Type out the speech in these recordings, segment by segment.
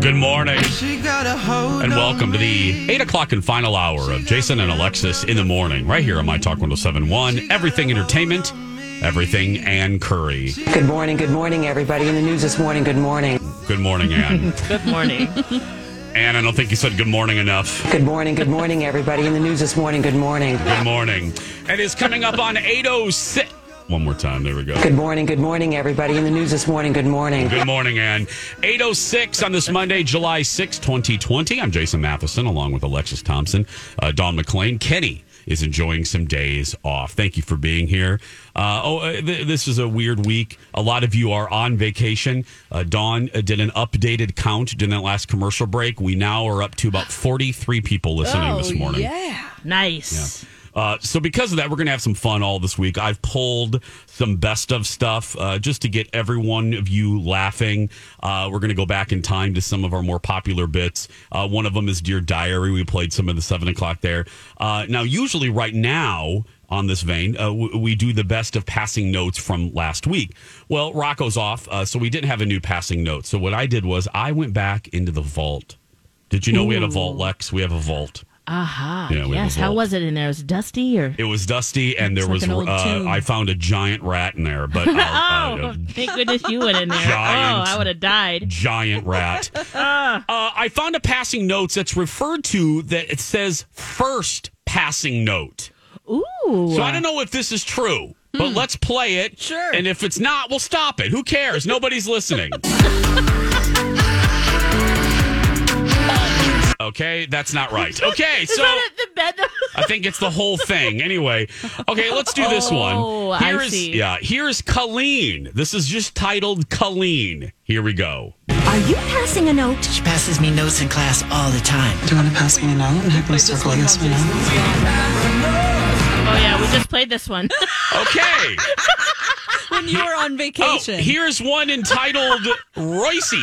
Good morning. And welcome to the 8 o'clock and final hour of Jason and Alexis in the morning, right here on My Talk 1071. Everything Entertainment, everything Ann Curry. Good morning, good morning, everybody. In the news this morning, good morning. Good morning, Ann. Good morning. Ann, I don't think you said good morning enough. Good morning, good morning, everybody. In the news this morning, good morning. Good morning. And it's coming up on 806. One more time. There we go. Good morning, good morning, everybody. In the news this morning, good morning. Good morning, Ann. 806 on this Monday, July 6, 2020. I'm Jason Matheson, along with Alexis Thompson, uh, Dawn McLean. Kenny is enjoying some days off. Thank you for being here. Uh, oh, uh, th- this is a weird week. A lot of you are on vacation. Uh, Dawn uh, did an updated count during that last commercial break. We now are up to about 43 people listening this morning. Yeah. Nice. Uh, so because of that, we're going to have some fun all this week. I've pulled some best of stuff uh, just to get every one of you laughing. Uh, we're going to go back in time to some of our more popular bits. Uh, one of them is Dear Diary. We played some of the seven o'clock there. Uh, now, usually, right now. On this vein, uh, w- we do the best of passing notes from last week. Well, Rocco's off, uh, so we didn't have a new passing note. So what I did was I went back into the vault. Did you know we had a vault, Lex? We have a vault. Aha. Yeah, yes. How was it in there? Was it dusty or? It was dusty, and there like was. old Uh, tomb. I found a giant rat in there, but uh, Oh, uh, thank goodness you went in there. Giant. Oh, I would have died. giant rat. uh, I found a passing note that's referred to that it says first passing note. Ooh. Hmm. So I don't know if this is true, but let's play it. Sure. And if it's not, we'll stop it. Who cares? Nobody's listening. Okay, that's not right. Okay, Is so that the bed? I think it's the whole thing. Anyway, okay, let's do this Oh, one. I Here's see. yeah, here's Colleen. This is just titled Colleen. Here we go. Are you passing a note? She passes me notes in class all the time. Do you want to pass me a note and have me circle yes or no? oh yeah, we just played this one. Okay. when you were on Oh, vacation. here's one entitled Reusse.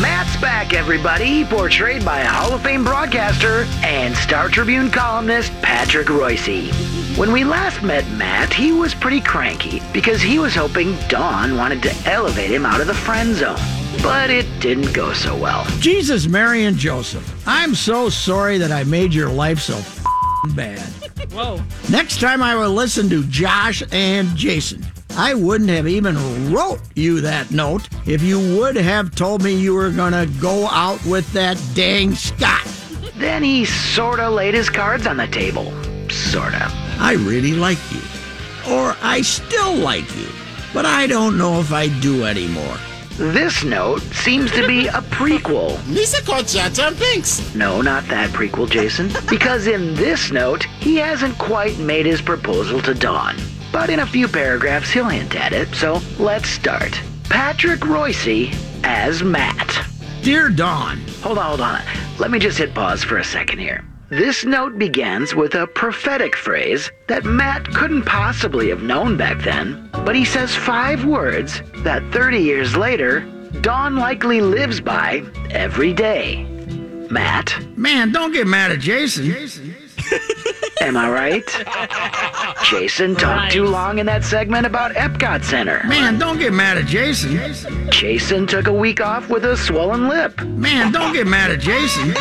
Matt's back, everybody, portrayed by Hall of Fame broadcaster and Star Tribune columnist Patrick Reusse. When we last met Matt, he was pretty cranky because he was hoping Dawn wanted to elevate him out of the friend zone. But it didn't go so well. Jesus, Mary, and Joseph, I'm so sorry that I made your life so f***ing bad. Whoa. Next time I will listen to Josh and Jason. I wouldn't have even wrote you that note if you would have told me you were going to go out with that dang Scott. Then he sorta laid his cards on the table. Sorta. I really like you. Or I still like you. But I don't know if I do anymore. This note seems to be a prequel. Lisa Conchata Binks. No, not that prequel, Jason. Because in this note, he hasn't quite made his proposal to Dawn. But in a few paragraphs, he'll hint at it. So let's start. Patrick Reusse as Matt. Dear Dawn, Hold on, hold on. Let me just hit pause for a second here. This note begins with a prophetic phrase that Matt couldn't possibly have known back then, but he says five words that 30 years later, Dawn likely lives by every day. Matt, man, don't get mad at jason Jason. am I right? Jason talked too long in that segment about Epcot Center. Man, don't get mad at Jason. Jason took a week off with a swollen lip. Man, don't get mad at Jason.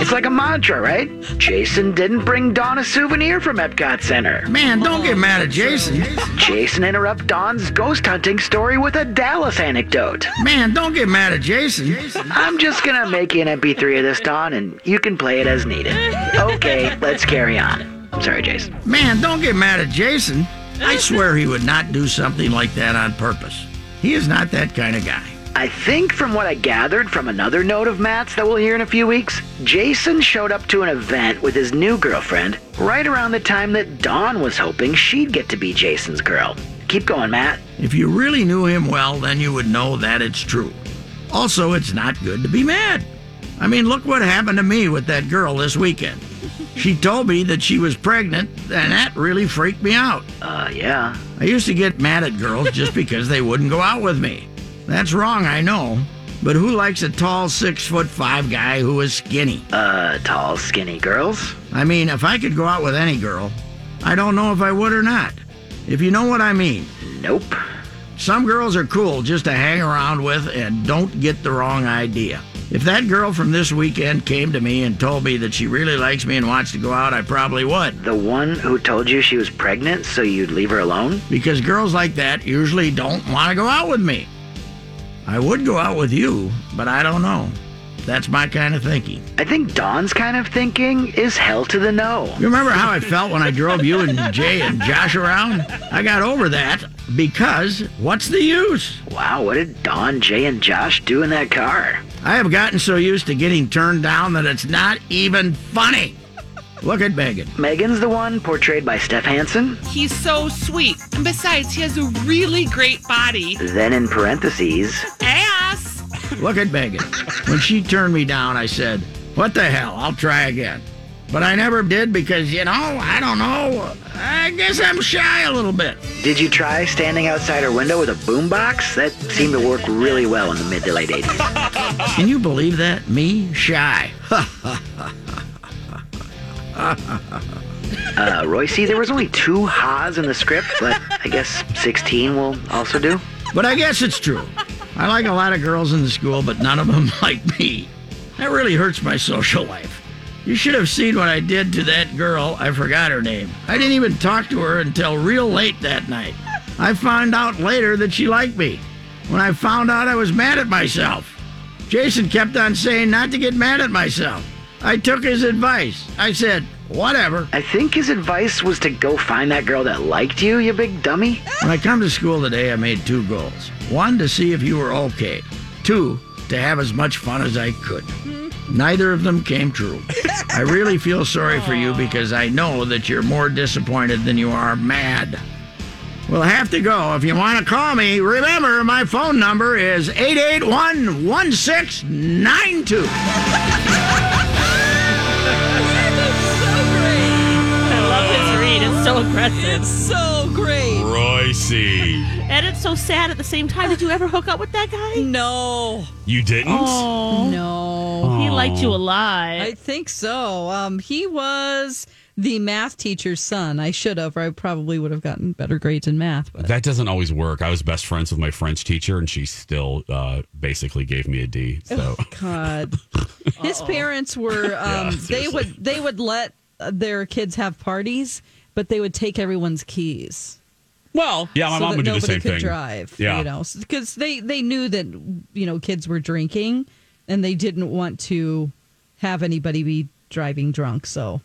It's like a mantra, right? Jason didn't bring Dawn a souvenir from Epcot Center. Man, don't get mad at Jason. Jason interrupt Dawn's ghost hunting story with a Dallas anecdote. Man, don't get mad at Jason. I'm just gonna make you an MP3 of this, Dawn, and you can play it as needed. Okay, let's carry on. I'm sorry, Jason. Man, don't get mad at Jason. I swear he would not do something like that on purpose. He is not that kind of guy. I think from what I gathered from another note of Matt's that we'll hear in a few weeks, Jason showed up to an event with his new girlfriend right around the time that Dawn was hoping she'd get to be Jason's girl. Keep going, Matt. If you really knew him well, then you would know that it's true. Also, it's not good to be mad. I mean, look what happened to me with that girl this weekend. She told me that she was pregnant, and that really freaked me out. Uh, yeah. I used to get mad at girls just because they wouldn't go out with me. That's wrong, I know. But who likes a tall six foot five guy who is skinny? Uh, tall, skinny girls? I mean, if I could go out with any girl, I don't know if I would or not. If you know what I mean. Nope. Some girls are cool just to hang around with and don't get the wrong idea. If that girl from this weekend came to me and told me that she really likes me and wants to go out, I probably would. The one who told you she was pregnant so you'd leave her alone? Because girls like that usually don't want to go out with me. I would go out with you, but I don't know. That's my kind of thinking. I think Dawn's kind of thinking is hell to the no. You remember how I felt when I drove you and Jay and Josh around? I got over that because what's the use? Wow, what did Dawn, Jay, and Josh do in that car? I have gotten so used to getting turned down that it's not even funny. Look at Megan. Megan's the one portrayed by Steph Hansen. He's so sweet. And besides, he has a really great body. Then in parentheses, ass. Look at Megan. When she turned me down, I said, What the hell? I'll try again. But I never did because, you know, I don't know. I guess I'm shy a little bit. Did you try standing outside her window with a boombox? That seemed to work really well in the mid to late 80s. Can you believe that? Me? Shy. uh, Reusse, there was only two ha's in the script, but I guess 16 will also do. But I guess it's true. I like a lot of girls in the school, but none of them like me. That really hurts my social life. You should have seen what I did to that girl. I forgot her name. I didn't even talk to her until real late that night. I found out later that she liked me. When I found out, I was mad at myself. Jason kept on saying not to get mad at myself. I took his advice. I said, whatever. I think his advice was to go find that girl that liked you, you big dummy. When I come to school today, I made two goals. One, to see if you were okay. Two, to have as much fun as I could. Neither of them came true. I really feel sorry for you because I know that you're more disappointed than you are mad. We'll have to go. If you want to call me, remember my phone number is 881 1692. I love this read. It's so aggressive. It's so great. see. And it's so sad at the same time. Did you ever hook up with that guy? No. You didn't? Oh. No. He liked you a lot. I think so. Um, he was the math teacher's son. I should have, or I probably would have gotten better grades in math. But That doesn't always work. I was best friends with my French teacher, and she still uh, basically gave me a D. So God, his parents were. Um, Yeah, they would they would let uh, their kids have parties, but they would take everyone's keys. Well, yeah, my so mom would do the same could thing. drive. Yeah. you know, because they they knew that you know kids were drinking, and they didn't want to have anybody be driving drunk. So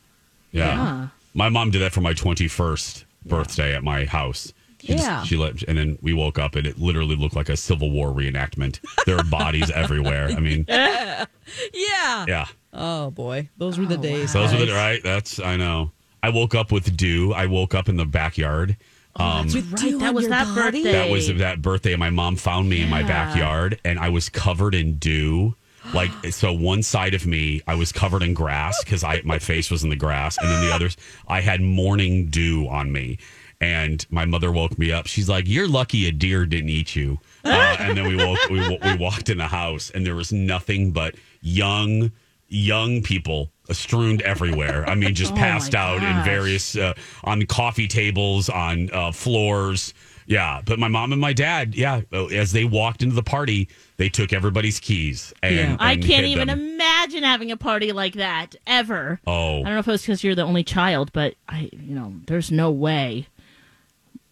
Yeah. Yeah. My mom did that for my 21st birthday at my house. She just- Yeah. she let, and then we woke up and it literally looked like a Civil War reenactment. There are bodies everywhere. I mean, yeah, yeah. Oh boy, those were the oh, days. Those were the right. That's I know. I woke up with dew. I woke up in the backyard. Um, right. That was that birthday. that was that birthday. My mom found me in my backyard, and I was covered in dew. Like so, one side of me I was covered in grass because I my face was in the grass, and then the others I had morning dew on me. And my mother woke me up. She's like, "You're lucky a deer didn't eat you." Uh, and then we woke we, we walked in the house, and there was nothing but young young people strewn everywhere. I mean, just Oh, passed my out in various uh, on coffee tables, on uh, floors. Yeah, but my mom and my dad, yeah, uh, as they walked into the party, they took everybody's keys and, I and can't even them. imagine having a party like that ever. Oh. I don't know if it was because you're the only child, but I, you know, there's no way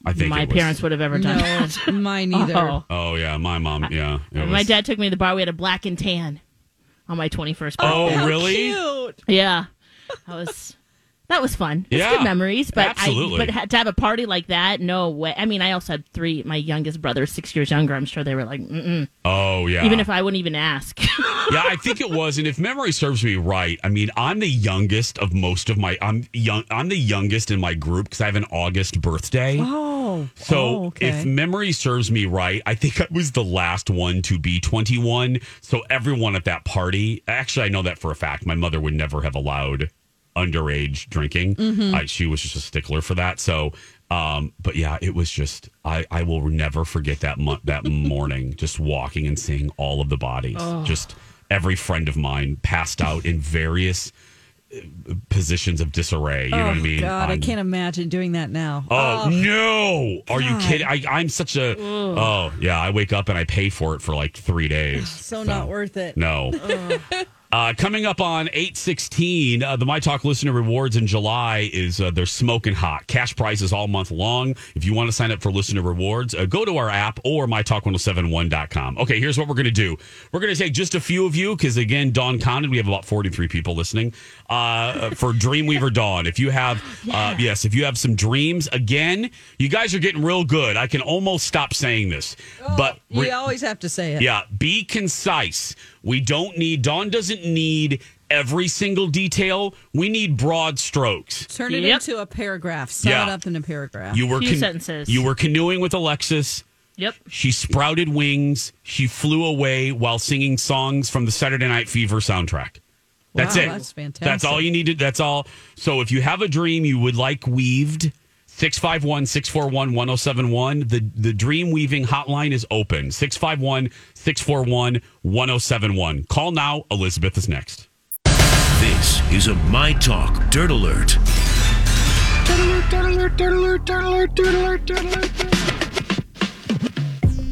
I think my it was- parents would have ever done No, that. mine either. Oh. Oh yeah, my mom. Yeah, it my dad took me to the bar. We had a black and tan on my 21st birthday. Oh, really? Cute. Yeah, that was that was fun. It's Yeah, good memories, but absolutely. I but ha- to have a party like that, no way. I mean, I also had three. My youngest brother, six years younger. I'm sure they were like, Mm-mm. Oh yeah. even if I wouldn't even ask. yeah, I think it was, and if memory serves me right, I mean, I'm the youngest of most of my. I'm young. I'm the youngest in my group because I have an August birthday. Oh. So Oh, okay. if memory serves me right, I think I was the last one to be 21. So everyone at that party, actually, I know that for a fact. My mother would never have allowed underage drinking. Mhm. I, she was just a stickler for that. So, um, but yeah, it was just I, I will never forget that mo- that morning, just walking and seeing all of the bodies. Oh. Just every friend of mine passed out in various uh, positions of disarray. You know oh, what I mean? God, I On- can't imagine doing that now. Oh, no! Are you kidding? I, I'm such a. Ugh. Oh yeah, I wake up and I pay for it for like three days. So, not worth it. No. Uh, coming up on 816, uh, the My Talk listener rewards in July is uh, they're smoking hot. Cash prizes all month long. If you want to sign up for listener rewards, uh, go to our app or mytalk1071.com. Okay, here's what we're going to do. We're going to take just a few of you because, again, Dawn counted. We have about 43 people listening uh, for Dreamweaver Dawn. If you have, uh, yes, if you have some dreams, again, you guys are getting real good. I can almost stop saying this, but You re- always have to say it. yeah, be concise. We don't need, Dawn doesn't need every single detail. We need broad strokes. Turn it Yep. into a paragraph. Sum Yeah. it up in a paragraph. You were Few con- sentences. You were canoeing with Alexis. Yep. She sprouted wings. She flew away while singing songs from the Saturday Night Fever soundtrack. That's Wow, it. that's fantastic. That's all you needed. That's all. So if you have a dream you would like weaved, 651 641 1071. The the dream weaving hotline is open. 651 641 1071. Call now. Elizabeth is next. This is a My Talk Dirt Alert.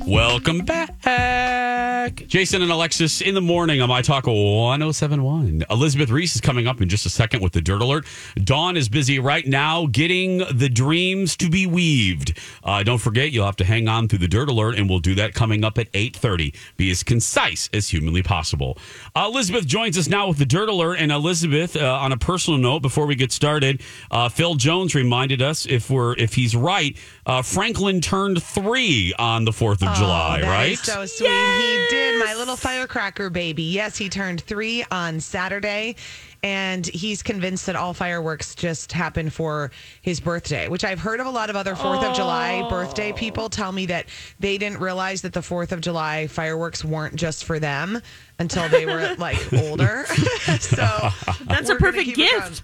Welcome back. Jason and Alexis in the morning on My Talk 1071. Elizabeth Ries is coming up in just a second with the Dirt Alert. Dawn is busy right now getting the dreams to be weaved. Uh, don't forget, you'll have to hang on through the Dirt Alert, and we'll do that coming up at 8.30. Be as concise as humanly possible. Uh, Elizabeth joins us now with the Dirt Alert. And Elizabeth, uh, on a personal note, before we get started, uh, Phil Jones reminded us, if we're if he's right, uh, Franklin turned three on the 4th of July, Oh, That right? is so sweet. He did, my little firecracker baby. Yes, he turned three on Saturday, and he's convinced that all fireworks just happen for his birthday, which I've heard of a lot of other Fourth of July oh. birthday people tell me that they didn't realize that the Fourth of July fireworks weren't just for them until they were like older. so That's a perfect gift.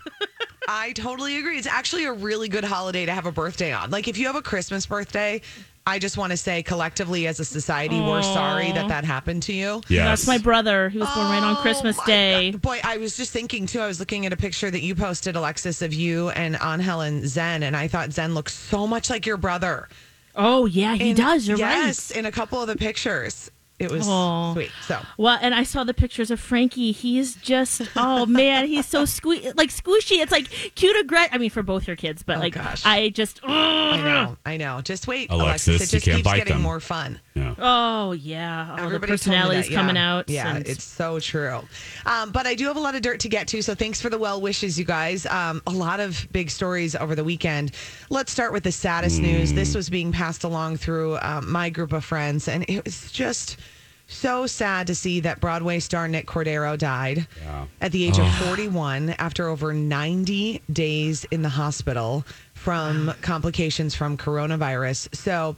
I totally agree. It's actually a really good holiday to have a birthday on. Like if you have a Christmas birthday, I just want to say collectively as a society, we're sorry that that happened to you. Yeah, That's my brother. He was born right on oh Christmas Day. Boy, I was just thinking too. I was looking at a picture that you posted, Alexis, of you and Angel and Zen, and I thought Zen looks so much like your brother. Oh yeah, he In- does. You're yes, right. in a couple of the pictures, it was Aw. sweet. So Well, and I saw the pictures of Frankie. He's just oh man, he's so sque- like squishy. It's like cute aggressive. I mean, for both your kids, but oh, like gosh. I just oh, I know, I know. Just wait, Alexis, Alexis. It just keeps getting them. more fun. Yeah. Oh yeah, all the Everybody told personalities that, coming out. Yeah, and- it's so true. Um, but I do have a lot of dirt to get to, so thanks for the well wishes, you guys. Um, a lot of big stories over the weekend. Let's start with the saddest news. This was being passed along through um, my group of friends, and it was just so sad to see that Broadway star Nick Cordero died at the age of 41 after over 90 days in the hospital from complications from coronavirus. So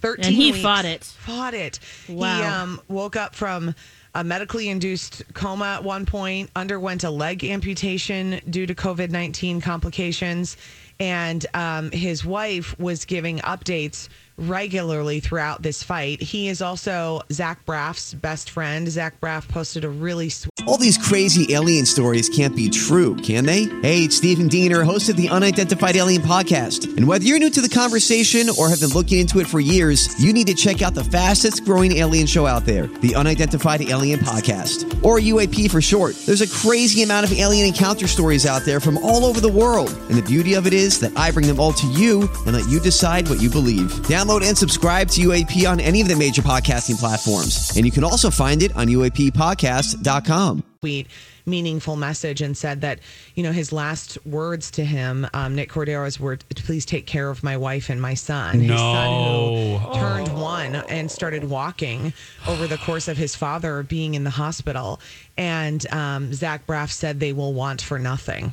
13 And he fought it. Fought it. He um, woke up from a medically induced coma at one point, underwent a leg amputation due to COVID 19 complications, and um, his wife was giving updates regularly throughout this fight. He is also Zach Braff's best friend. Zach Braff posted a really sweet. All these crazy alien stories can't be true, can they? Hey, it's Stephen Diener, host of the Unidentified Alien Podcast. And whether you're new to the conversation or have been looking into it for years, you need to check out the fastest growing alien show out there, the Unidentified Alien Podcast, or UAP for short. There's a crazy amount of alien encounter stories out there from all over the world. And the beauty of it is that I bring them all to you and let you decide what you believe. Download and subscribe to UAP on any of the major podcasting platforms. And you can also find it on UAPpodcast.com. sweet, meaningful message and said that, you know, his last words to him, um, Nick Cordero's were, please take care of my wife and my son. His son No. who turned one and started walking over the course of his father being in the hospital. And um, Zach Braff said they will want for nothing.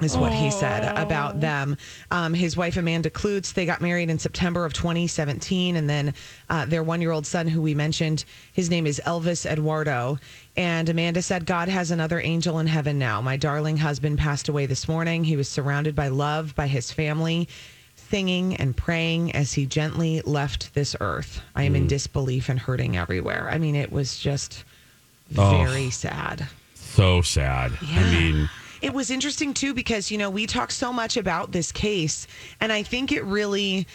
Is what he said about them. Um, his wife Amanda Kloots, they got married in September of 2017, and then uh, their one-year-old son, who we mentioned, his name is Elvis Eduardo. And Amanda said, "God has another angel in heaven now. My darling husband passed away this morning. He was surrounded by love, by his family." Singing and praying as he gently left this earth. I am in disbelief and hurting everywhere. I mean, it was just Oh. very sad. So sad. I mean, It was interesting too because you know we talk so much about this case, and I think it really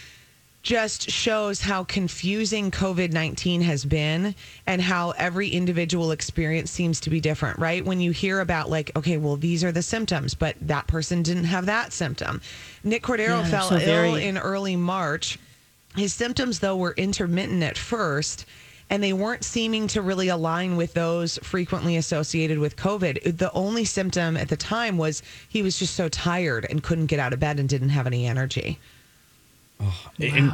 just shows how confusing COVID 19 has been and how every individual experience seems to be different, right? When you hear about, like, okay, well, these are the symptoms, but that person didn't have that symptom. Nick Cordero Yeah, fell so ill very- in early March. His symptoms, though, were intermittent at first, and they weren't seeming to really align with those frequently associated with COVID. The only symptom at the time was he was just so tired and couldn't get out of bed and didn't have any energy. and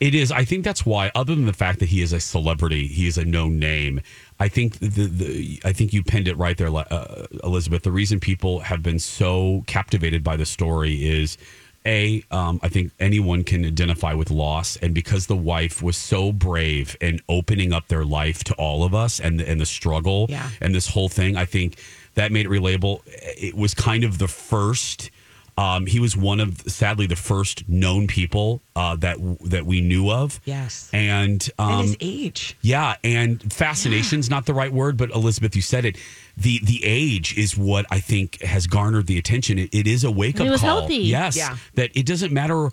it is. I think that's why, other than the fact that he is a celebrity, he is a known name. I think the, the I think you pinned it right there, uh, Elizabeth. The reason people have been so captivated by the story is. A, um, I think anyone can identify with loss, and because the wife was so brave in opening up their life to all of us, and and the struggle, Yeah. and this whole thing, I think that made it relatable. It was kind of the first. Um, he was one of, sadly, the first known people uh, that that we knew of. Yes. and um, and his age. yeah, and fascination's not the right word, but Elizabeth, you said it. The the age is what I think has garnered the attention. It, it is a wake up call. healthy. Yes, Yeah. that it doesn't matter.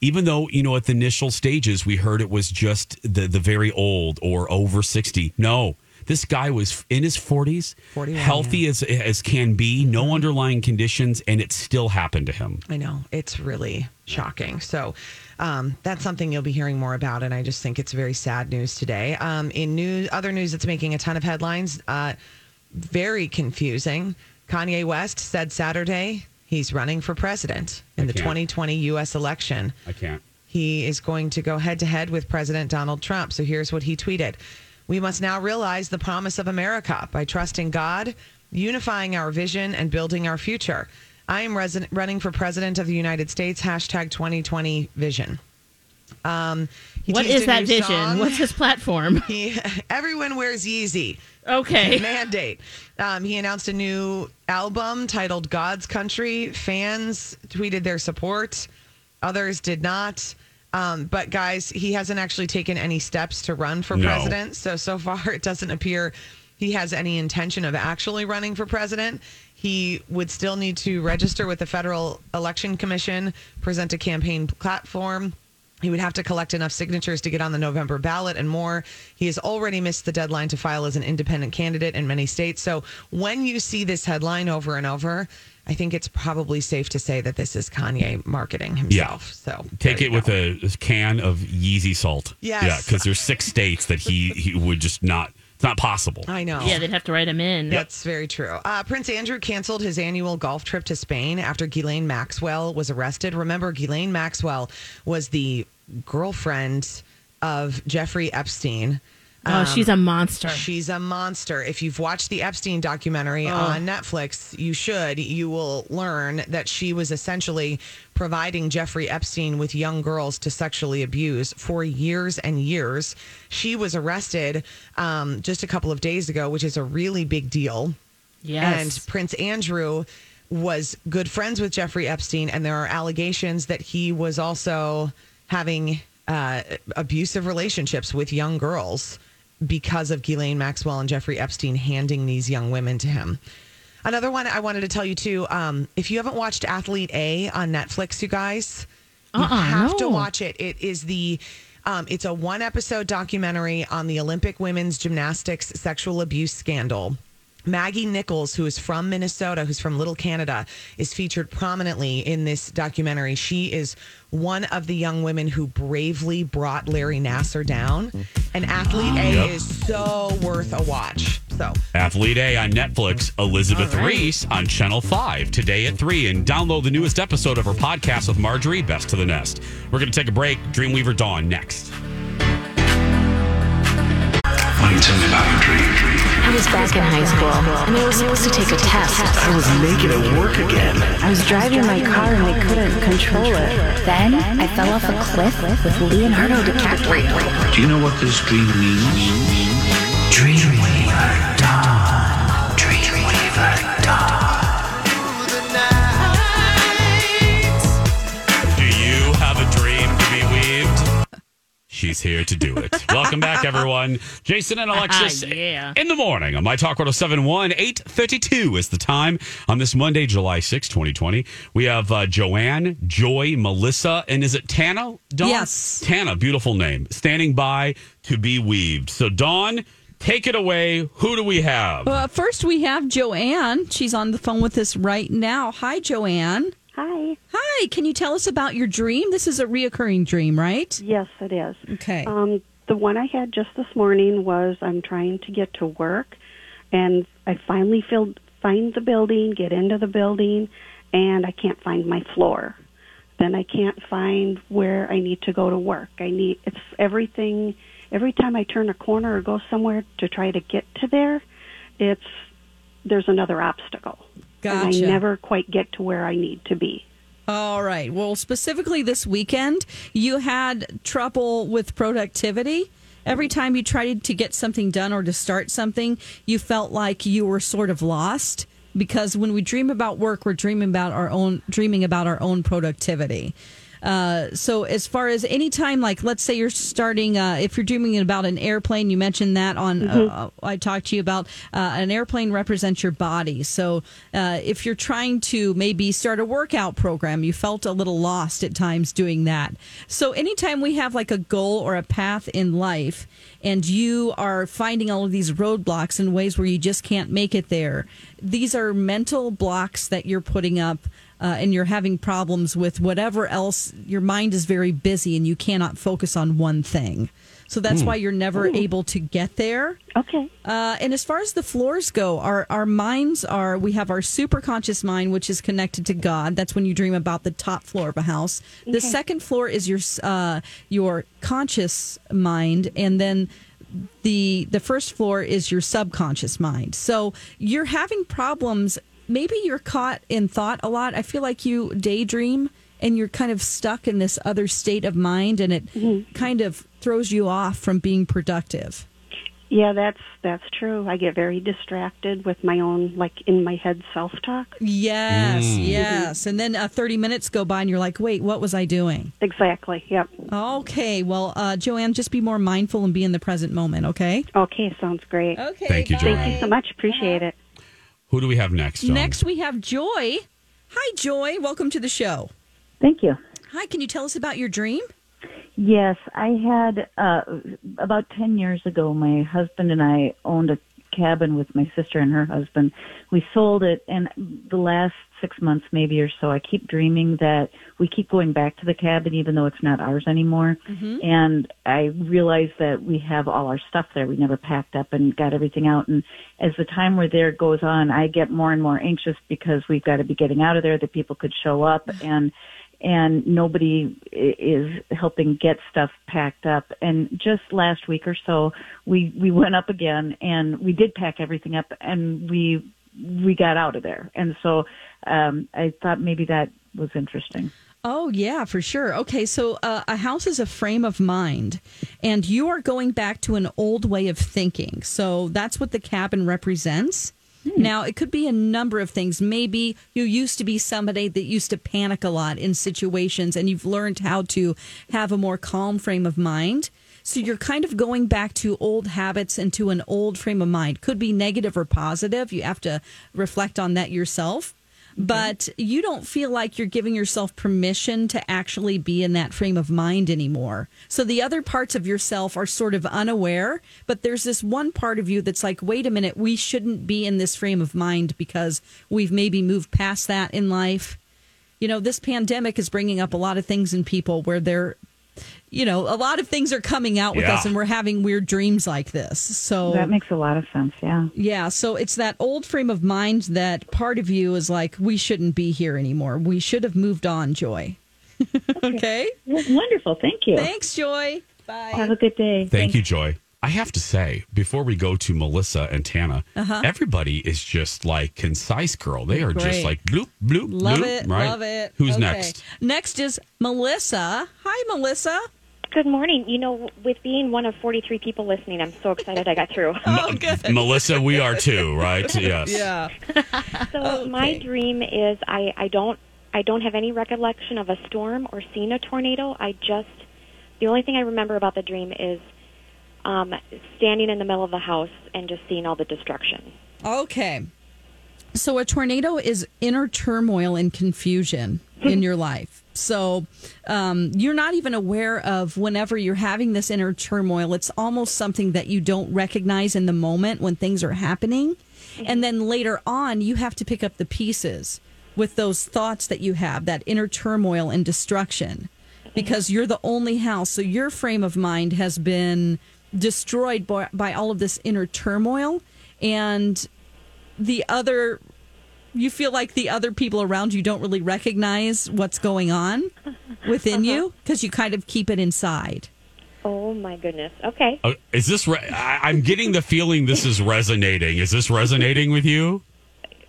Even though you know at the initial stages we heard it was just the the very old or over sixty. No, this guy was in his forties, 41, healthy as as can be, no underlying conditions, and it still happened to him. I know it's really shocking. So um, that's something you'll be hearing more about, and I just think it's very sad news today. Um, in news, other news that's making a ton of headlines, uh, very confusing. Kanye West said Saturday he's running for president in I the can't. 2020 U.S. election. I can't. He is going to go head to head with President Donald Trump. So here's what he tweeted We must now realize the promise of America by trusting God, unifying our vision, and building our future. I am running for president of the United States. Hashtag 2020 vision. Um, What is that vision? song. What's his platform? He, everyone wears Yeezy. Okay. Mandate. Um, he announced a new album titled God's Country. Fans tweeted their support, others did not. Um, but guys, he hasn't actually taken any steps to run for No. president. So, so far, it doesn't appear he has any intention of actually running for president. He would still need to register with the Federal Election Commission, present a campaign platform. He would have to collect enough signatures to get on the November ballot and more. He has already missed the deadline to file as an independent candidate in many states. So when you see this headline over and over, I think it's probably safe to say that this is Kanye marketing himself. Yeah. So Take it with go. a can of Yeezy salt. Yes. Yeah, because there's six states that he he would just not. It's not possible. I know. Yeah, they'd have to write him in. That's very true. Uh, Prince Andrew canceled his annual golf trip to Spain after Ghislaine Maxwell was arrested. Remember, Ghislaine Maxwell was the girlfriend of Jeffrey Epstein. Oh, she's a monster. She's a monster. If you've watched the Epstein documentary Oh. on Netflix, you should. You will learn that she was essentially providing Jeffrey Epstein with young girls to sexually abuse for years and years. She was arrested um, just a couple of days ago, which is a really big deal. Yes. And Prince Andrew was good friends with Jeffrey Epstein, and there are allegations that he was also having uh, abusive relationships with young girls because of Ghislaine Maxwell and Jeffrey Epstein handing these young women to him. Another one I wanted to tell you too. Um, if you haven't watched Athlete A on Netflix, you guys, you Uh-uh, have to watch it. It is the um, it's a one episode documentary on the Olympic women's gymnastics sexual abuse scandal. Maggie Nichols, who is from Minnesota, who's from Little Canada, is featured prominently in this documentary. She is one of the young women who bravely brought Larry Nassar down. And Athlete A Yep. is so worth a watch. So Athlete A on Netflix, Elizabeth All right. Ries on Channel 5 today at 3. And download the newest episode of her podcast with Marjorie, Best to the Nest. We're going to take a break. Dreamweaver Dawn next. Why don't you tell me about your dream? I was back in high school, and I was supposed to take a test. I was making it work again. I was driving my car, and I couldn't control it. Then I fell off a cliff with Leonardo DiCaprio. Do you know what this dream means? Dreamweaver Dawn. Dreamweaver Dawn. Do you have a dream to be weaved? She's here to do it. Welcome back, everyone. Jason and Alexis yeah. in the morning on My Talk 1071. 832 is the time on this Monday, July 6, 2020. We have uh, Joanne, Joy, Melissa, and is it Tana? Dawn? Yes. Tana, beautiful name, standing by to be weaved. So, Dawn, take it away. Who do we have? Well, first we have Joanne. She's on the phone with us right now. Hi, Joanne. Hi. Hi. Can you tell us about your dream? This is a reoccurring dream, right? Yes, it is. Okay. Um, the one I had just this morning was I'm trying to get to work, and I finally feel, find the building, get into the building, and I can't find my floor. Then I can't find where I need to go to work. I need it's everything. Every time I turn a corner or go somewhere to try to get to there, it's there's another obstacle. And I never quite get to where I need to be. All right. Well, specifically this weekend, you had trouble with productivity. Every time you tried to get something done or to start something, you felt like you were sort of lost because when we dream about work, we're dreaming about our own dreaming about our own productivity. Uh, so as far as any time, like let's say you're starting, uh, if you're dreaming about an airplane, you mentioned that on, Mhm. uh, I talked to you about uh, an airplane represents your body. So uh, if you're trying to maybe start a workout program, you felt a little lost at times doing that. So anytime we have like a goal or a path in life, and you are finding all of these roadblocks in ways where you just can't make it there, these are mental blocks that you're putting up. Uh, and you're having problems with whatever else, your mind is very busy and you cannot focus on one thing. So that's Hmm. why you're never Ooh. able to get there. Okay. Uh, and as far as the floors go, our our minds are we have our super conscious mind, which is connected to God. That's when you dream about the top floor of a house. The second floor is your uh, your conscious mind, and then the the first floor is your subconscious mind. So you're having problems. Maybe you're caught in thought a lot. I feel like you daydream and you're kind of stuck in this other state of mind, and it kind of throws you off from being productive. Yeah, that's that's true. I get very distracted with my own like in my head self talk. Yes, Mm. yes. And then uh, 30 minutes go by and you're like, wait, what was I doing? Exactly. Yep. Okay. Well, uh, Joanne, just be more mindful and be in the present moment, okay? Okay, sounds great. Okay. Thank you, bye. Joanne. Thank you so much. Appreciate it. Who do we have next? Dawn? Next, we have Joy. Hi, Joy. Welcome to the show. Thank you. Hi, can you tell us about your dream? Yes, I had uh, about 10 years ago, my husband and I owned a cabin with my sister and her husband. We sold it, and the last six months, maybe or so, I keep dreaming that we keep going back to the cabin, even though it's not ours anymore. Mhm. And I realize that we have all our stuff there. We never packed up and got everything out. And as the time we're there goes on, I get more and more anxious because we've got to be getting out of there. That people could show up and and nobody is helping get stuff packed up. And just last week or so, we we went up again and we did pack everything up and we we got out of there. And so um, I thought maybe that was interesting. Oh, yeah, for sure. Okay, so uh, a house is a frame of mind, and you are going back to an old way of thinking. So that's what the cabin represents. Now, it could be a number of things. Maybe you used to be somebody that used to panic a lot in situations and you've learned how to have a more calm frame of mind. So you're kind of going back to old habits and to an old frame of mind. Could be negative or positive. You have to reflect on that yourself. But you don't feel like you're giving yourself permission to actually be in that frame of mind anymore. So the other parts of yourself are sort of unaware, but there's this one part of you that's like, wait a minute, we shouldn't be in this frame of mind because we've maybe moved past that in life. You know, this pandemic is bringing up a lot of things in people where they're you know, a lot of things are coming out with Yeah. us and we're having weird dreams like this. So That makes a lot of sense. Yeah. yeah, so it's that old frame of mind that part of you is like, we shouldn't be here anymore. We should have moved on, Joy. okay. Wonderful. Thank you. Thanks, Joy. Bye. Have a good day. Thank you, Joy. I have to say, before we go to Melissa and Tana, Uh-huh. everybody is just like concise, girl. They are just like bloop, bloop, Love bloop. it. right? Love it. Who's Okay. next? Next is Melissa. Hi, Melissa. Good morning. You know, with being one of 43 people listening, I'm so excited I got through. Oh, good. Melissa, we are too, right? Yes. Yeah. So my dream is I, I don't I don't have any recollection of a storm or seeing a tornado. I just the only thing I remember about the dream is um, standing in the middle of the house and just seeing all the destruction. Okay. So a tornado is inner turmoil and confusion in your life. So um, you're not even aware of whenever you're having this inner turmoil. It's almost something that you don't recognize in the moment when things are happening. And then later on, you have to pick up the pieces with those thoughts that you have, that inner turmoil and destruction, because you're the only house. So your frame of mind has been destroyed by, by all of this inner turmoil. And the other you feel like the other people around you don't really recognize what's going on within you because you kind of keep it inside. Oh my goodness. Okay. Uh, is this? Re- I, I'm getting the feeling this is resonating. Is this resonating with you?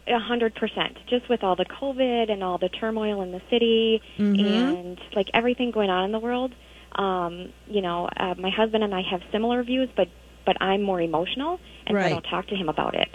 A hundred percent. Just with all the COVID and all the turmoil in the city Mm-hmm. and like everything going on in the world. Um, you know, uh, my husband and I have similar views, but but I'm more emotional, and so I Right. don't talk to him about it.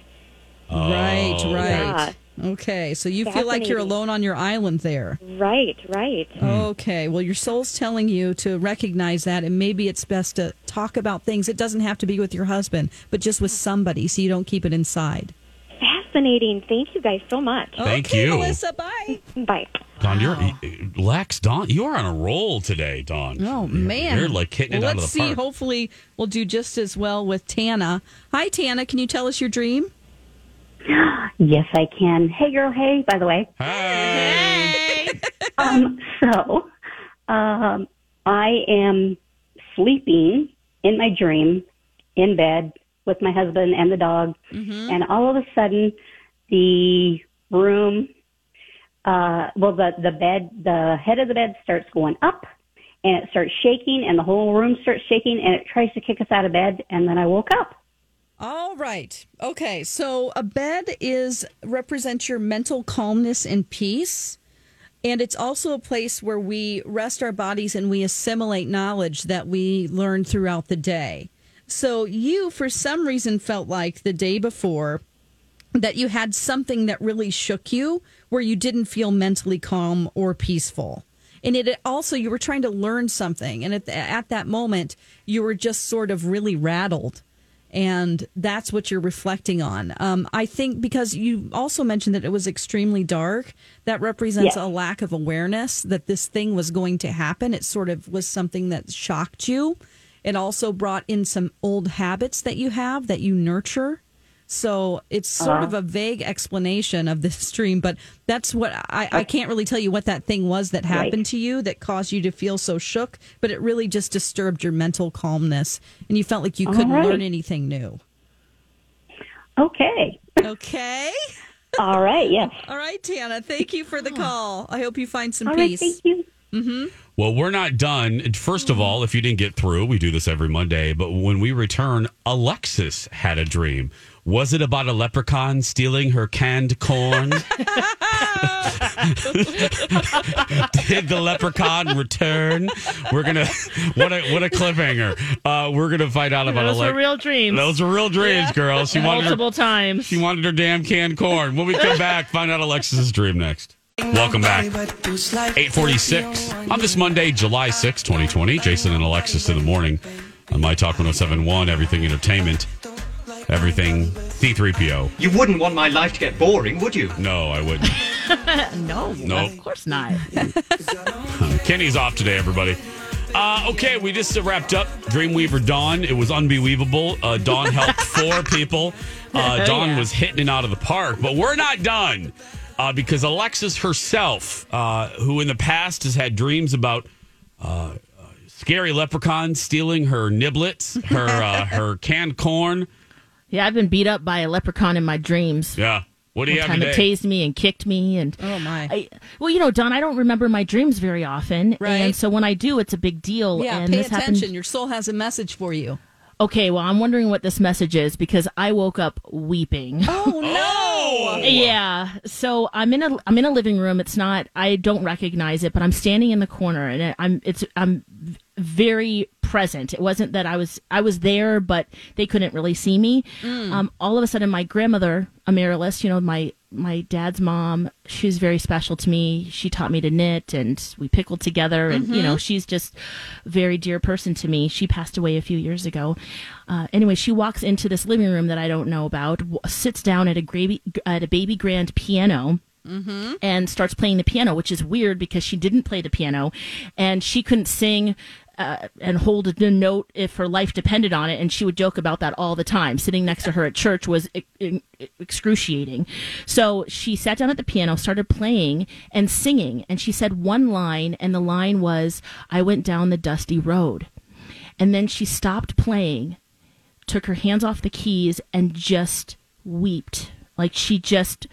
Right, Oh. right. Yeah. Okay, so you feel like you're alone on your island there. Right, right. Hmm. Okay, well, your soul's telling you to recognize that, and maybe it's best to talk about things. It doesn't have to be with your husband, but just with somebody so you don't keep it inside. Fascinating. Thank you guys so much. Thank okay, you. Melissa, bye. Bye. Don, you're Lex. Don, you are on a roll today, Don. Oh, man. you're like hitting well, it out of let's the see. park. Hopefully, we'll do just as well with Tana. Hi, Tana. Can you tell us your dream? Yes, I can. Hey, girl. Hey, by the way. Hey. um, so, um, I am sleeping in my dream in bed with my husband and the dog, and all of a sudden, the room, uh, well, the the bed, the head of the bed starts going up, and it starts shaking, and the whole room starts shaking, and it tries to kick us out of bed, and then I woke up. All right. Okay. So a bed is represents your mental calmness and peace. And it's also a place where we rest our bodies and we assimilate knowledge that we learn throughout the day. So you, for some reason, felt like the day before that you had something that really shook you where you didn't feel mentally calm or peaceful. And it also, you were trying to learn something. And at, the, at that moment, you were just sort of really rattled and that's what you're reflecting on. Um, I think because you also mentioned that it was extremely dark, that represents Yes. a lack of awareness that this thing was going to happen. It sort of was something that shocked you. It also brought in some old habits that you have that you nurture. So it's sort Uh-huh. of a vague explanation of this dream, but that's what I, I can't really tell you what that thing was that happened Right. to you that caused you to feel so shook, but it really just disturbed your mental calmness and you felt like you All couldn't right. learn anything new. Okay. Okay. All right. Yes. All right, Tana. Thank you for the call. I hope you find some All right. peace. Thank you. Mm-hmm. Well, we're not done. First of all, if you didn't get through, we do this every Monday. But when we return, Alexis had a dream. Was it about a leprechaun stealing her canned corn? Did the leprechaun return? We're gonna what a what a cliffhanger. Uh, we're gonna find out about Those were real dreams. Those were real dreams, girl. She wanted her, Multiple times. she wanted her damn canned corn. When we come back, find out Alexis's dream next. Welcome back. 846 on this Monday, July 6, 2020. Jason and Alexis in the morning on My Talk 1071, Everything Entertainment, Everything C3PO. You wouldn't want my life to get boring, would you? No, I wouldn't. no, Nope. of course not. Kenny's off today, everybody. Uh, okay, we just uh, wrapped up Dreamweaver Dawn. It was unbelievable. Uh, Dawn helped four people. Uh, Dawn yeah. was hitting it out of the park, but we're not done uh, because Alexis herself, uh, who in the past has had dreams about uh, uh, scary leprechauns stealing her niblets, her uh, her canned corn. Yeah, I've been beat up by a leprechaun in my dreams. Yeah. What do you One have time today? it tased me and kicked me and oh my I, well you know don i don't remember my dreams very often Right. and so when i do it's a big deal Yeah, and pay this attention. happened Your soul has a message for you. okay well i'm wondering what this message is because i woke up weeping Oh no! Yeah. So i'm in a i'm in a living room. It's not i don't recognize it but i'm standing in the corner and i'm it's i'm very present. It wasn't that i was i was there but they couldn't really see me. Mm. um, all of a sudden my grandmother amaryllis you know my my dad's mom she's very special to me she taught me to knit and we pickled together and you know Mhm. she's just a very dear person to me she passed away a few years ago uh, anyway she walks into this living room that i don't know about sits down at a baby at a baby grand piano Mm-hmm. and starts playing the piano, which is weird because she didn't play the piano and she couldn't sing uh, and hold a note if her life depended on it. And she would joke about that all the time. Sitting next to her at church was excruciating. So she sat down at the piano, started playing and singing. And she said one line, and the line was, I went down the dusty road. And then she stopped playing, took her hands off the keys, and just wept. Like she just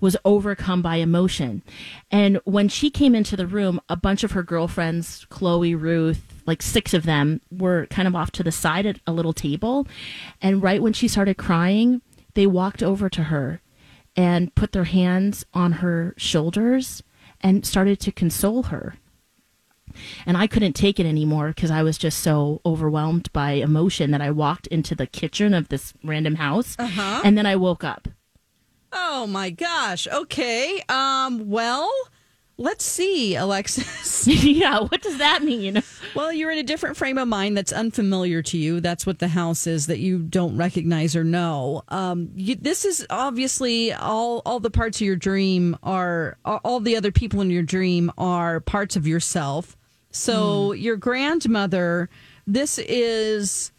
was overcome by emotion. And when she came into the room, a bunch of her girlfriends, Chloe, Ruth, like six of them, were kind of off to the side at a little table. And right when she started crying, they walked over to her and put their hands on her shoulders and started to console her. And I couldn't take it anymore because I was just so overwhelmed by emotion that I walked into the kitchen of this random house Uh-huh. and then I woke up. Oh my gosh. Okay. Um. Well, let's see, Alexis. yeah. What does that mean? Well, you're in a different frame of mind that's unfamiliar to you. That's what the house is that you don't recognize or know. Um. You, this is obviously all. All the parts of your dream are. All the other people in your dream are parts of yourself. So your grandmother. This is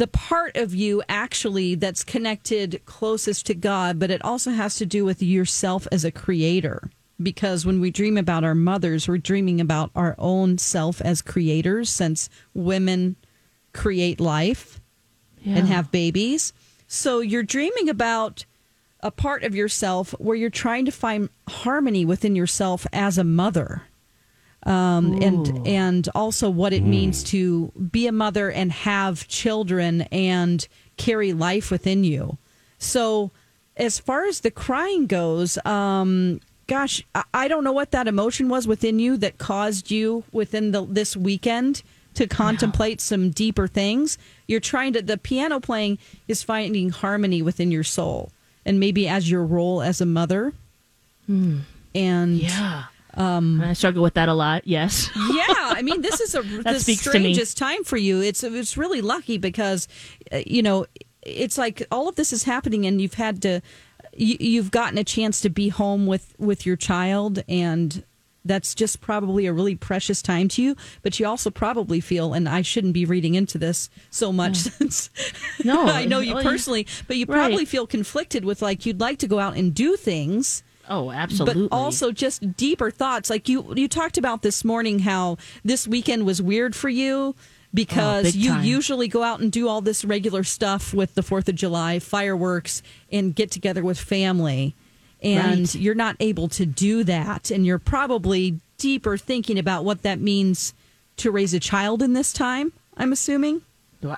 the part of you actually that's connected closest to God, but it also has to do with yourself as a creator. Because when we dream about our mothers, we're dreaming about our own self as creators, since women create life and have babies. So you're dreaming about a part of yourself where you're trying to find harmony within yourself as a mother um, and and also what it means to be a mother and have children and carry life within you. So, as far as the crying goes, um, gosh, I, I don't know what that emotion was within you that caused you within the this weekend to contemplate some deeper things. You're trying to the piano playing is finding harmony within your soul, and maybe as your role as a mother. And yeah. Um, I struggle with that a lot. Yes. yeah, I mean, this is a the strangest time for you. It's it's really lucky because, uh, you know, it's like all of this is happening, and you've had to, you, you've gotten a chance to be home with with your child, and that's just probably a really precious time to you. But you also probably feel, and I shouldn't be reading into this so much since No, I know you personally, but you Right. probably feel conflicted with like you'd like to go out and do things. Oh, absolutely. But also just deeper thoughts. Like you you talked about this morning how this weekend was weird for you because Oh, you time. usually go out and do all this regular stuff with the 4th of July, fireworks and get together with family. and Right. you're not able to do that, and you're probably deeper thinking about what that means to raise a child in this time. I'm assuming.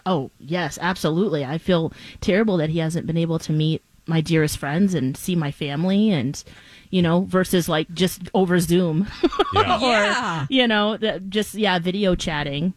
Oh, yes, absolutely. I feel terrible that he hasn't been able to meet my dearest friends and see my family and you know versus like just over zoom Yeah. or Yeah. you know that just yeah video chatting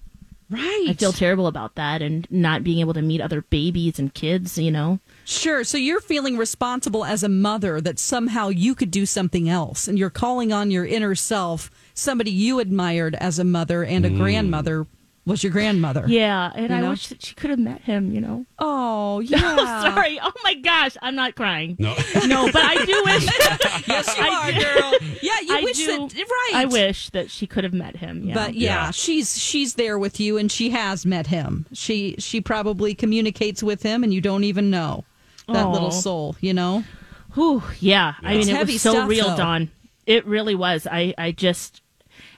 Right. i feel terrible about that and not being able to meet other babies and kids you know Sure. So you're feeling responsible as a mother that somehow you could do something else, and you're calling on your inner self, somebody you admired as a mother and a mm. grandmother was your grandmother. yeah and You i know? wish that she could have met him you know Oh, oh yeah. sorry oh my gosh i'm not crying No. no but i do wish Yes, you I are, do- girl. Yeah, you I wish do- that right. i wish that she could have met him yeah. But yeah, Yeah. she's she's there with you, and she has met him. She she probably communicates with him, and you don't even know that Aw. little soul. You know. Whew, yeah. I mean, It's it was so stuff, real, though. Dawn. It really was. I, I just,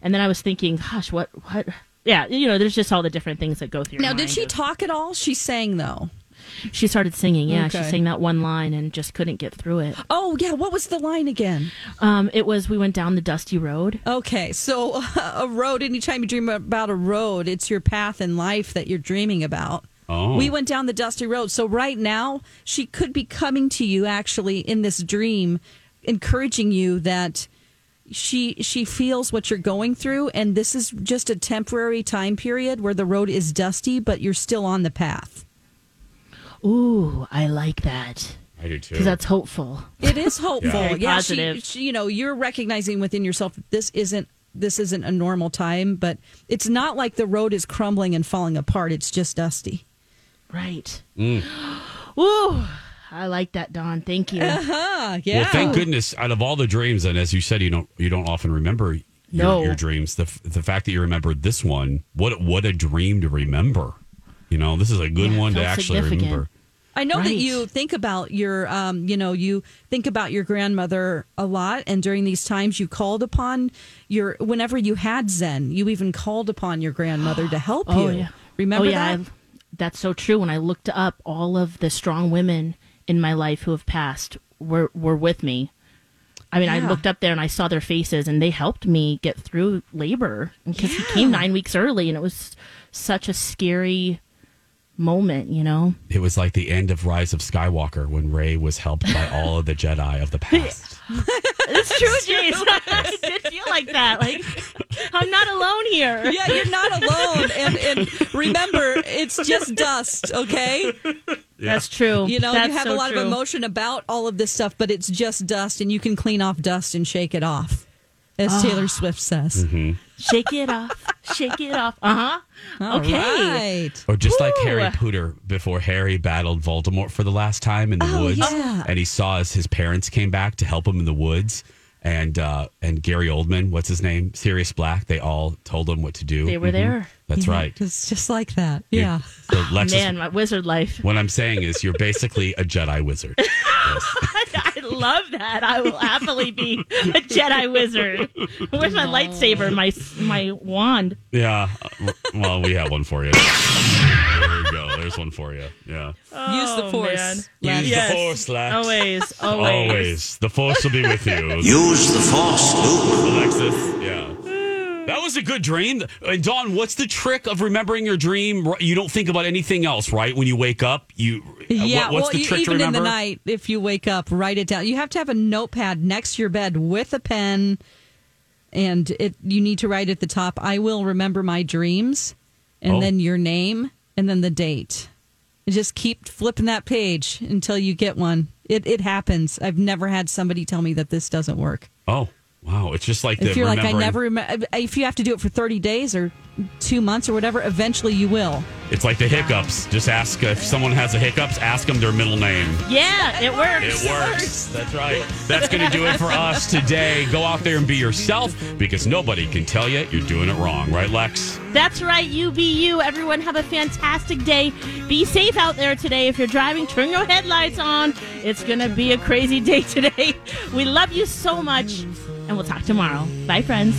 and then I was thinking, gosh, what, what? Yeah, you know, there's just all the different things that go through. your Now, did mind she of- talk at all? She sang though. She started singing. Yeah, Okay. she sang that one line and just couldn't get through it. Oh yeah, what was the line again? Um, it was we went down the dusty road. Okay, so a road. Anytime you dream about a road, it's your path in life that you're dreaming about. Oh. We went down the dusty road. So right now, she could be coming to you actually in this dream, encouraging you that she she feels what you're going through, and this is just a temporary time period where the road is dusty, but you're still on the path. Ooh, I like that I do too. because that's hopeful. It is hopeful. Very yeah, positive. She, she, you know, you're recognizing within yourself that this isn't this isn't a normal time, but it's not like the road is crumbling and falling apart. It's just dusty. Right. Mm. Ooh, I like that, Dawn. Thank you. Uh-huh, yeah. Well, thank goodness. Out of all the dreams, and as you said, you don't you don't often remember your, No. your dreams. The the fact that you remembered this one, what what a dream to remember. You know, this is a good Yeah, one to actually remember. I know that you think about your, um, you know, you think about your grandmother a lot, and during these times, you called upon your. Whenever you had Zen, you even called upon your grandmother to help you. Oh you. yeah. Remember oh, yeah, that? I- that's so true. When I looked up, all of the strong women in my life who have passed were were with me. I mean, I looked up there and I saw their faces, and they helped me get through labor because he came nine weeks early, and it was such a scary moment. You know. It was like the end of Rise of Skywalker when Rey was helped by all of the Jedi of the past. It's true, James. I did feel like that. Like I'm not alone here. Yeah, you're not alone. and, and remember, it's just dust, okay? That's true. You know, That's you have so a lot true. of emotion about all of this stuff, but it's just dust, and you can clean off dust and shake it off, as Ah. Taylor Swift says. Shake it off. Shake it off. Uh huh. Okay. right. Or just like Harry Potter before Harry battled Voldemort for the last time in the Oh, woods, yeah. and he saw as his parents came back to help him in the woods, and uh, and Gary Oldman, what's his name, Sirius Black, they all told him what to do. They were Mhm. there. That's Yeah, right. It's just like that. You- Yeah. So Lexus, Man, my wizard life. what I'm saying is, you're basically a Jedi wizard. I love that. I will happily be a Jedi wizard. Where's my lightsaber? My my wand. Yeah. uh, Well, we have one for you. There we go. There's one for you. Yeah. Use the Oh, force. man. Use Yes. the force, Lex. Always, always. Always. The force will be with you. Use the force, Luke. Alexis. Yeah. That was a good dream. And Dawn, what's the trick of remembering your dream? You don't think about anything else, right? When you wake up, you. Uh, yeah, what- what's well, the you- trick to even in the night, if you wake up, write it down. You have to have a notepad next to your bed with a pen, and it you need to write at the top. I will remember my dreams, and Oh. then your name, and then the date. And just keep flipping that page until you get one. It it happens. I've never had somebody tell me that this doesn't work. Oh, wow. It's just like the If you're like, I never remember. If you have to do it for 30 days or two months or whatever, eventually you will. It's like the hiccups. Just ask if someone has the hiccups, ask them their middle name. Yeah, it works. It works. That's right. That's going to do it for us today. Go out there and be yourself because nobody can tell you you're doing it wrong. Right, Lex? That's right. You be you. Everyone have a fantastic day. Be safe out there today. If you're driving, turn your headlights on. It's going to be a crazy day today. We love you so much, and we'll talk tomorrow. Bye, friends.